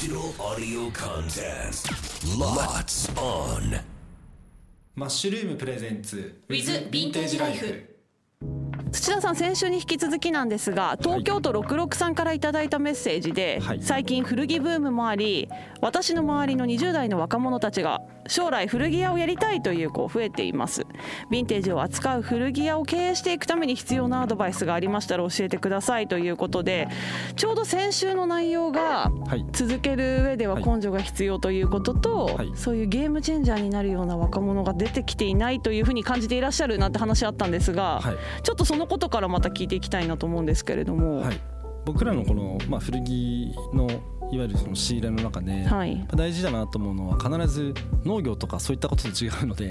Digital audio contest. Lots on. マッシュルームプレゼンツ With Vintage Life 土田さん先週に引き続きなんですが東京都66さんからいただいたメッセージで、はい。最近古着ブームもあり私の周りの20代の若者たちが将来古着屋をやりたいという子増えています。ヴィンテージを扱う古着屋を経営していくために必要なアドバイスがありましたら教えてくださいということでちょうど先週の内容がはい。続ける上でははい根性が必要ということと、はい。そういうゲームチェンジャーになるような若者が出てきていないというふうに感じていらっしゃるなんて話あったんですが、はい。ちょっとそのことからまた聞いていきたいなと思うんですけれども。はい僕らのこの、まあ、古着のいわゆるその仕入れの中で、はい大事だなと思うのは必ず農業とかそういったことと違うので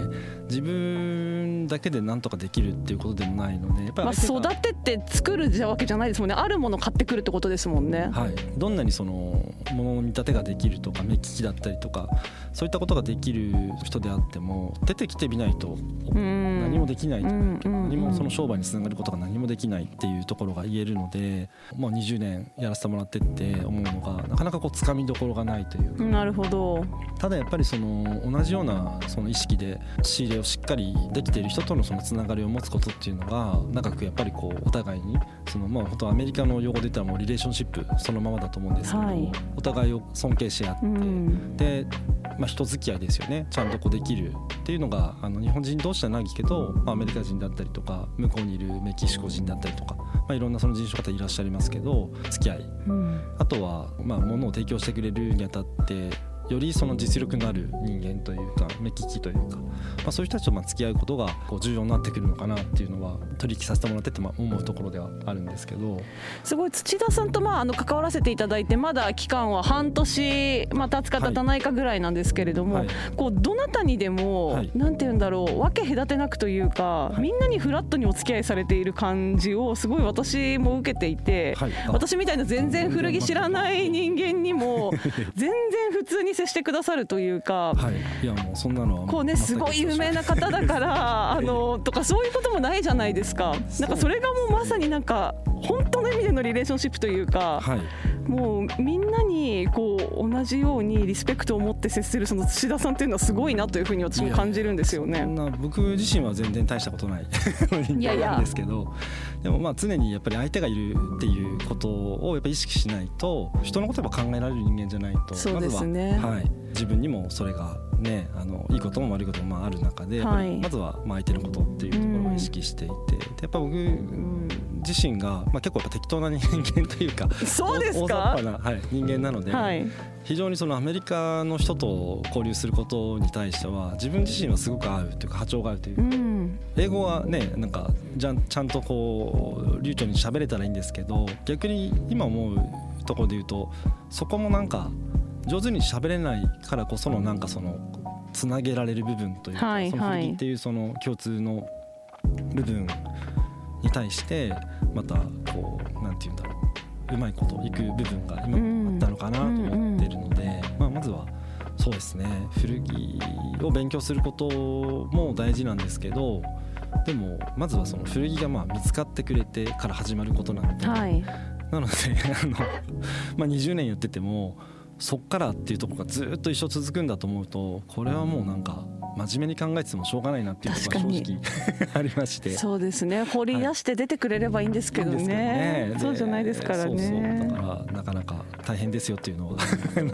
自分だけで何とかできるっていうことでもないのでやっぱりまあ、育てて作るわけじゃないですもんねあるもの買ってくるってことですもんね。はい、どんなにそのものの見立てができるとか目利きだったりとかそういったことができる人であっても出てきてみないとうん。何もできない何もその商売につながることが何もできないっていうところが言えるので、まあ、20年やらせてもらってって思うのがなかなかこうつかみどころがないというか。なるほど。ただやっぱりその同じようなその意識で仕入れをしっかりできている人とのそのつながりを持つことっていうのが長くやっぱりこうお互いにそのまあ本当アメリカの用語で言ったらもうリレーションシップそのままだと思うんですけど、はい。お互いを尊敬し合って、うん。で、まあ、人付き合いですよね。ちゃんとこうできるっていうのがあの日本人同士じゃないけど、まあ、アメリカ人だったりとか向こうにいるメキシコ人だったりとか、まあ、いろんなその人種の方いらっしゃいますけど付き合い。うん。あとは、まあ、物を提供してくれるにあたってよりその実力のある人間というか目利きというか、まあ、そういう人たちとまあ付き合うことがこう重要になってくるのかなっていうのは取引させてもらっててまあ思うところではあるんですけど。すごい土田さんとまああの関わらせていただいてまだ期間は半年まあ経つか経たないかぐらいなんですけれども、はい。こうどなたにでも、はい。なんて言うんだろう分け隔てなくというか、い。みんなにフラットにお付き合いされている感じをすごい私も受けていて、私みたいな全然古着知らない人間にも 全然普通に接してくださるというか。はいいやもうそんなのこうねすごい有名な方だからあのとかそういうこともないじゃないですかなんかそれがもうまさになんか本当の意味でのリレーションシップというかはいもうみんなにこう同じようにリスペクトを持って接するその土田さんっていうのはすごいなというふうに私も感じるんですよそんね。な僕自身は全然大したことない人いやいや間なんですけどでもまあ常にやっぱり相手がいるっていうことをやっぱり意識しないと人のことを考えられる人間じゃないとそうですね。まずは、はい、自分にもそれがねあのいいことも悪いこともまあある中で、はい。まずはまあ相手のことっていうところを意識していて、でやっぱ僕自身が、まあ、結構やっぱ適当な人間というかそうですか？大雑把な、はい、人間なので、はい、非常にそのアメリカの人と交流することに対しては自分自身はすごく合うというか波長が合うというかうん。英語はねなんかじゃんちゃんとこう流暢に喋れたらいいんですけど逆に今思うところで言うとそこもなんか上手に喋れないからこそのなんかそのつなげられる部分というか、はいその古着っていうその共通の部分に対してまたこうなんて言うんだろう。うまいこといく部分が今もあったのかなと思ってるので、まあ、まずはそうですね。古着を勉強することも大事なんですけどでもまずはその古着がまあ見つかってくれてから始まることなので、はい。なので あの、まあ、20年やっててもそっからっていうところがずっと一生続くんだと思うとこれはもうなんか真面目に考えててもしょうがないなっていうところが正直 ありまして。そうですね。掘り出して出てくれればいいんですけどいいんですけどね。そうじゃないですからそうそう。ねだからなかなか大変ですよっていうのを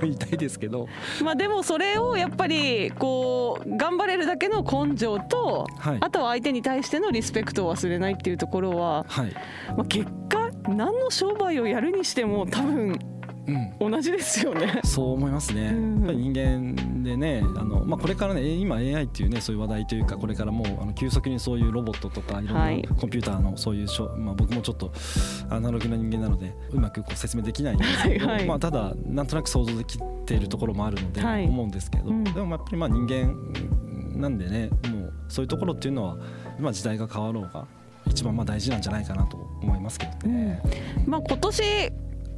言いたいですけど。まあでもそれをやっぱりこう頑張れるだけの根性と、はい。あとは相手に対してのリスペクトを忘れないっていうところは、はい、まあ、結果何の商売をやるにしても多分うん、同じですよね。そう思いますね、うん。やっぱり人間でねあの、まあ、これからねえ今 AI っていうねそういう話題というかこれからもうあの急速にそういうロボットとかいろんはい。なコンピューターのそういうしょ、まあ、僕もちょっとアナログな人間なのでうまくこう説明できないんですけど、はい。はいまあ、ただなんとなく想像できているところもあるのではい。思うんですけど、うん。でもやっぱりまあ人間なんでねもうそういうところっていうのは今時代が変わろうが一番まあ大事なんじゃないかなと思いますけどね。まあ、今年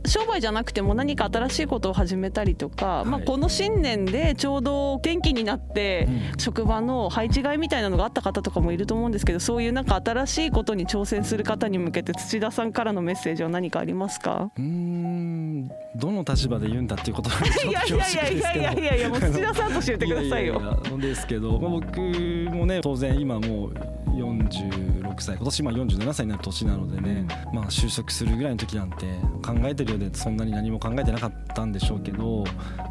商売じゃなくても何か新しいことを始めたりとか、まあ、はいこの新年でちょうど転機になってうん。職場の配置換えみたいなのがあった方とかもいると思うんですけどそういうなんか新しいことに挑戦する方に向けて土田さんからのメッセージは何かありますか？うーんどの立場で言うんだっていうことなんでちょいやいっと恐やいやい縮ですけど。やいやいやいやもう土田さんとして言ってくださいよ。やややなんですけど、まあ、僕もね当然今もう46歳今年今47歳になる年なのでね、まあ就職するぐらいの時なんて考えてるようでそんなに何も考えてなかったんでしょうけど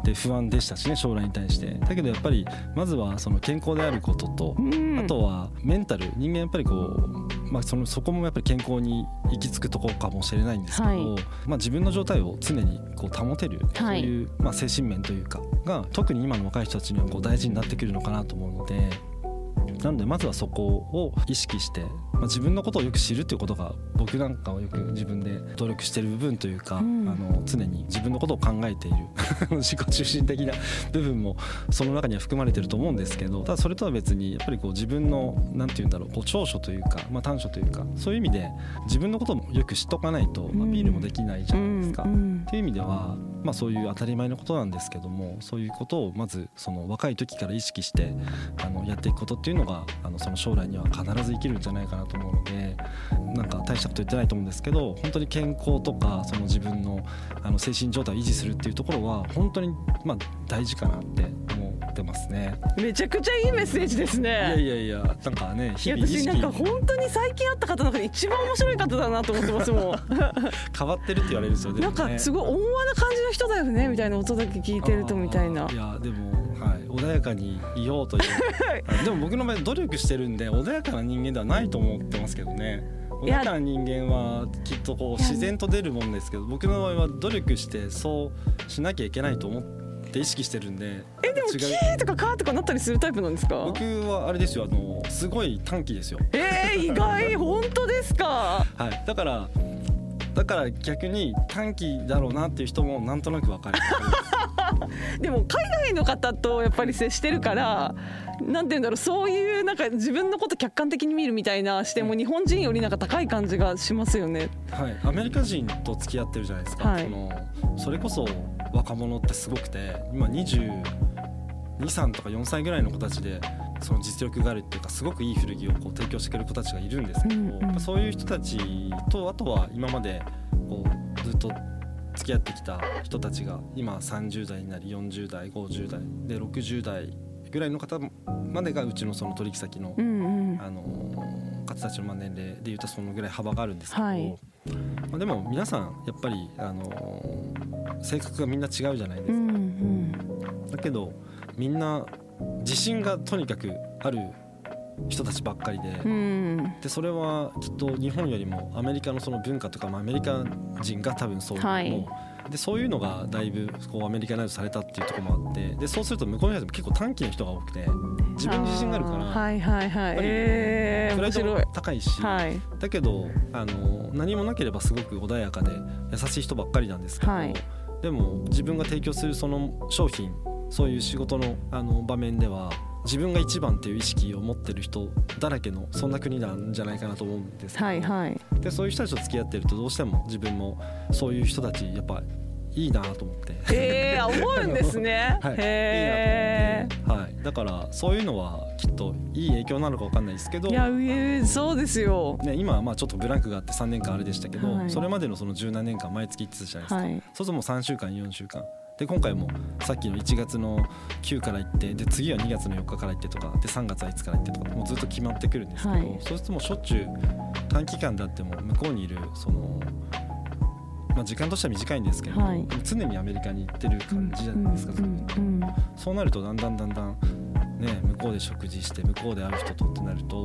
で不安でしたしね将来に対して。だけどやっぱりまずはその健康であることと、うん。あとはメンタル。人間やっぱりこう、まあ、そのそこもやっぱり健康に行き着くところかもしれないんですけど、はい。まあ、自分の状態を常にこう保てる、はい。そういう、まあ、精神面というかが特に今の若い人たちにはこう大事になってくるのかなと思うので。なのでまずはそこを意識して、まあ、自分のことをよく知るっていうことが僕なんかはよく自分で努力してる部分というか、うん。あの常に自分のことを考えている 自己中心的な部分もその中には含まれてると思うんですけどただそれとは別にやっぱりこう自分のなんて言うんだろうこう長所というか、まあ、短所というかそういう意味で自分のこともよく知っとかないと、まあ、うん。ビールもできないじゃないですか。うんうん。っていう意味では、まあ、そういう当たり前のことなんですけどもそういうことをまずその若い時から意識してあのやっていくことっていうのがあのその将来には必ず生きるんじゃないかなと思うのでなんか大したこと言ってないと思うんですけど本当に健康とかその自分のあの精神状態を維持するっていうところは本当にま大事かなって思ってますね。めちゃくちゃいいメッセージですね。いやいやいやなんかねいや日々私なんか本当に最近会った方の中で一番面白い方だなと思ってますもん 変わってるって言われるんですよでもなんね。かすごい温和な感じの人だよねみたいな音だけ聞いてるとみたいな。いやでも、はい、穏やかにいようという。あ でも僕の場合努力してるんで穏やかな人間ではないと思ってますけどね。穏やかな人間はきっとこう自然と出るもんですけど僕の場合は努力してそうしなきゃいけないと思って意識してるんで。えでもキーとかカーとかなったりするタイプなんですか？僕はあれですよあのすごい短気ですよ。えー、意外。本当ですか？はい。だからだから逆に短気だろうなっていう人もなんとなくわかる。でも海外の方とやっぱり接してるからなんて言うんだろうそういうなんか自分のこと客観的に見るみたいな視点も日本人よりなんか高い感じがしますよね。はい、アメリカ人と付き合ってるじゃないですか、はい。そのそれこそ若者ってすごくて今223とか4歳ぐらいの子たちでその実力があるっていうかすごくいい古着をこう提供してくれる子たちがいるんですけど、うんうん。そういう人たちとあとは今までこうずっと付き合ってきた人たちが今30代になり40代50代で60代ぐらいの方までがうちのその取引先のうんうん。あの方たちのまあ年齢でいうとそのぐらい幅があるんですけど、はい。まあ、でも皆さんやっぱり、あの性格がみんな違うじゃないですか、うんうん。だけどみんな自信がとにかくある人たちばっかりで,、うん。でそれはきっと日本よりもアメリカのその文化とか、まあ、アメリカ人が多分そういうのを、はい。でそういうのがだいぶこうアメリカナイズされたっていうところもあってでそうすると向こうの人も結構短気な人が多くて自分に自信があるから。ーはいはいはい。えー、プライドも高いし、はい。だけどあの何もなければすごく穏やかで優しい人ばっかりなんですけど、はいでも自分が提供するその商品そういう仕事のあの場面では自分が一番っていう意識を持ってる人だらけのそんな国なんじゃないかなと思うんですけど、はいはい。でそういう人たちと付き合ってるとどうしても自分もそういう人たちやっぱいいなと思って。えー、思うんですね。はい、へいいなと思って、はい、だからそういうのはきっといい影響なのかわかんないですけどーいや上そうですよ。ね、今はまあちょっとブランクがあって3年間あれでしたけど、はい。それまでのその十何年間毎月行ってたじゃないですか、はい。そうするともう3週間4週間。で今回もさっきの1月の9から行ってで次は2月の4日から行ってとかで3月はいつから行ってとかもうずっと決まってくるんですけど、はい。そうするともうしょっちゅう短期間であっても向こうにいるその、まあ、時間としては短いんですけど、はい。常にアメリカに行ってる感じじゃないですか、そうなるとだんだんだんだんね向こうで食事して向こうで会う人とってなると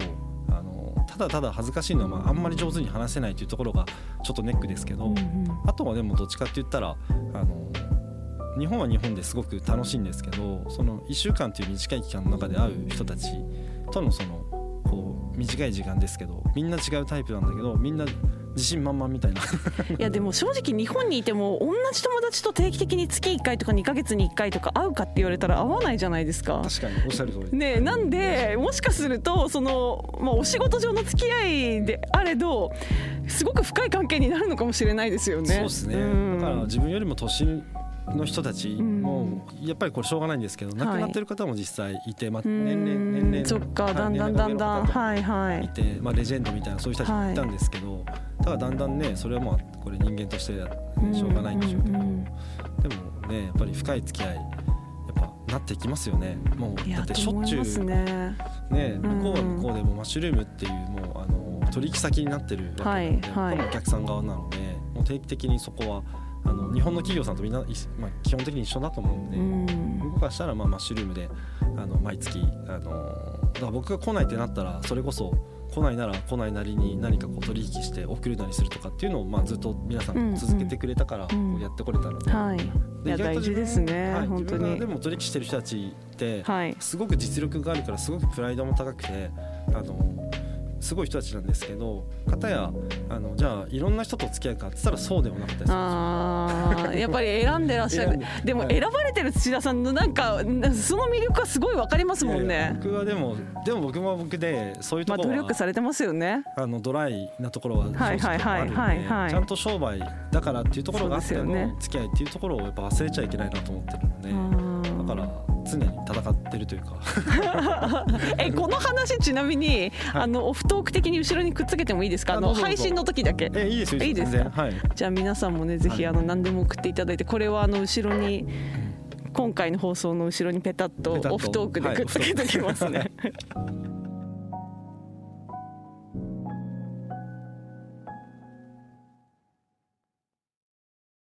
あのただただ恥ずかしいのは、まあ、あんまり上手に話せないというところがちょっとネックですけど、うんうん。あとはでもどっちかって言ったらあの日本は日本ですごく楽しいんですけどその1週間という短い期間の中で会う人たちとのそのこう短い時間ですけどみんな違うタイプなんだけどみんな自信満々みたいな。いやでも正直日本にいても同じ友達と定期的に月1回とか2ヶ月に1回とか会うかって言われたら会わないじゃないですか。確かにおっしゃる通り。ねえなんでもしかするとその、まあ、お仕事上の付き合いであれどすごく深い関係になるのかもしれないですよね。そうですね、ん。だから自分よりも年の人たちもやっぱりこれしょうがないんですけど、亡くなってる方も実際いて、まあ、うん。年齢年齢そっかはいだんだんだんだんはいはい。いて、まあ、レジェンドみたいなそういう人たちもいたんですけど、だからだんだんねそれはまあこれ人間としてやしょうがないんでしょうけど、うんうんうんでもねやっぱり深い付き合いやっぱなっていきますよね。もうだってしょっちゅうねねうん。向こうは向こうでもマッシュルームっていうもうあの取引先になってるわけなので、はいはい。お客さん側なのでもう定期的にそこはあの日本の企業さんとみんな、いまあ、基本的に一緒だと思うんで、うん。向こうからしたらまあマッシュルームであの毎月あのだから僕が来ないってなったらそれこそ来ないなら来ないなりに何かこう取引して送るなりするとかっていうのをまあずっと皆さん続けてくれたからこうやってこれたので、はい。いや意外と自分大事ですねはい本当に。自分がでも取引してる人たちってはい。すごく実力があるからすごくプライドも高くてあのすごい人たちなんですけど片やあのじゃあいろんな人と付き合うかって言ったらそうでもなかったですよ。あーやっぱり選んでらっしゃる。ででもはい。選ばれてる土田さんのなんかその魅力はすごいわかりますもんいやいやね僕はでもでも僕も僕でそういうとまあころは、努力されてますよね。あのドライなところはあるんでちゃんと商売だからっていうところがあっての付き合いっていうところをやっぱ忘れちゃいけないなと思ってるのでうんだから常に戦ってるというか。えこの話ちなみにあのオフトーク的に後ろにくっつけてもいいですか？あの配信の時だけ。えいいですよいいですか？はい。じゃあ皆さんもねぜひあの何でも送っていただいてこれはあの後ろに今回の放送の後ろにペタッとペタッと。オフトークでくっつけておきますね。